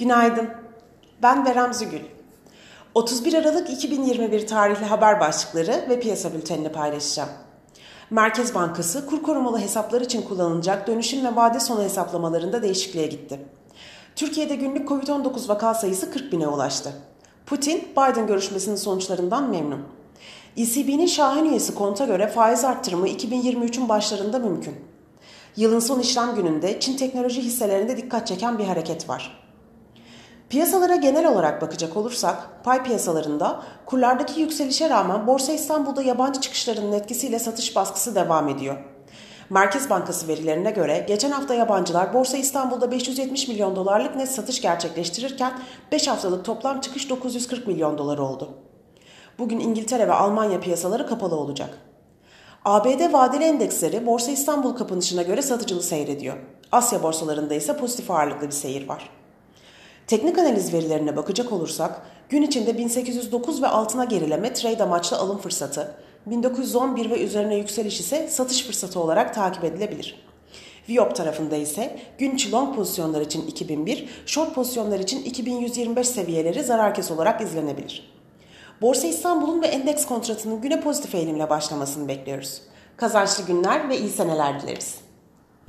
Günaydın. Ben Berem Zügül. 31 Aralık 2021 tarihli haber başlıkları ve piyasa bültenini paylaşacağım. Merkez Bankası kur korumalı hesaplar için kullanılacak dönüşüm ve vade sonu hesaplamalarında değişikliğe gitti. Türkiye'de günlük Covid-19 vaka sayısı 40 bine ulaştı. Putin, Biden görüşmesinin sonuçlarından memnun. ECB'nin şahin üyesi konta göre faiz arttırımı 2023'ün başlarında mümkün. Yılın son işlem gününde Çin teknoloji hisselerinde dikkat çeken bir hareket var. Piyasalara genel olarak bakacak olursak, pay piyasalarında kurlardaki yükselişe rağmen Borsa İstanbul'da yabancı çıkışlarının etkisiyle satış baskısı devam ediyor. Merkez Bankası verilerine göre geçen hafta yabancılar Borsa İstanbul'da 570 milyon dolarlık net satış gerçekleştirirken 5 haftalık toplam çıkış 940 milyon dolar oldu. Bugün İngiltere ve Almanya piyasaları kapalı olacak. ABD vadeli endeksleri Borsa İstanbul kapanışına göre satıcılı seyrediyor. Asya borsalarında ise pozitif ağırlıklı bir seyir var. Teknik analiz verilerine bakacak olursak gün içinde 1809 ve altına gerileme trade amaçlı alım fırsatı, 1911 ve üzerine yükseliş ise satış fırsatı olarak takip edilebilir. Viyop tarafında ise gün içi long pozisyonlar için 2001, short pozisyonlar için 2125 seviyeleri zarar kes olarak izlenebilir. Borsa İstanbul'un ve endeks kontratının güne pozitif eğilimle başlamasını bekliyoruz. Kazançlı günler ve iyi seneler dileriz.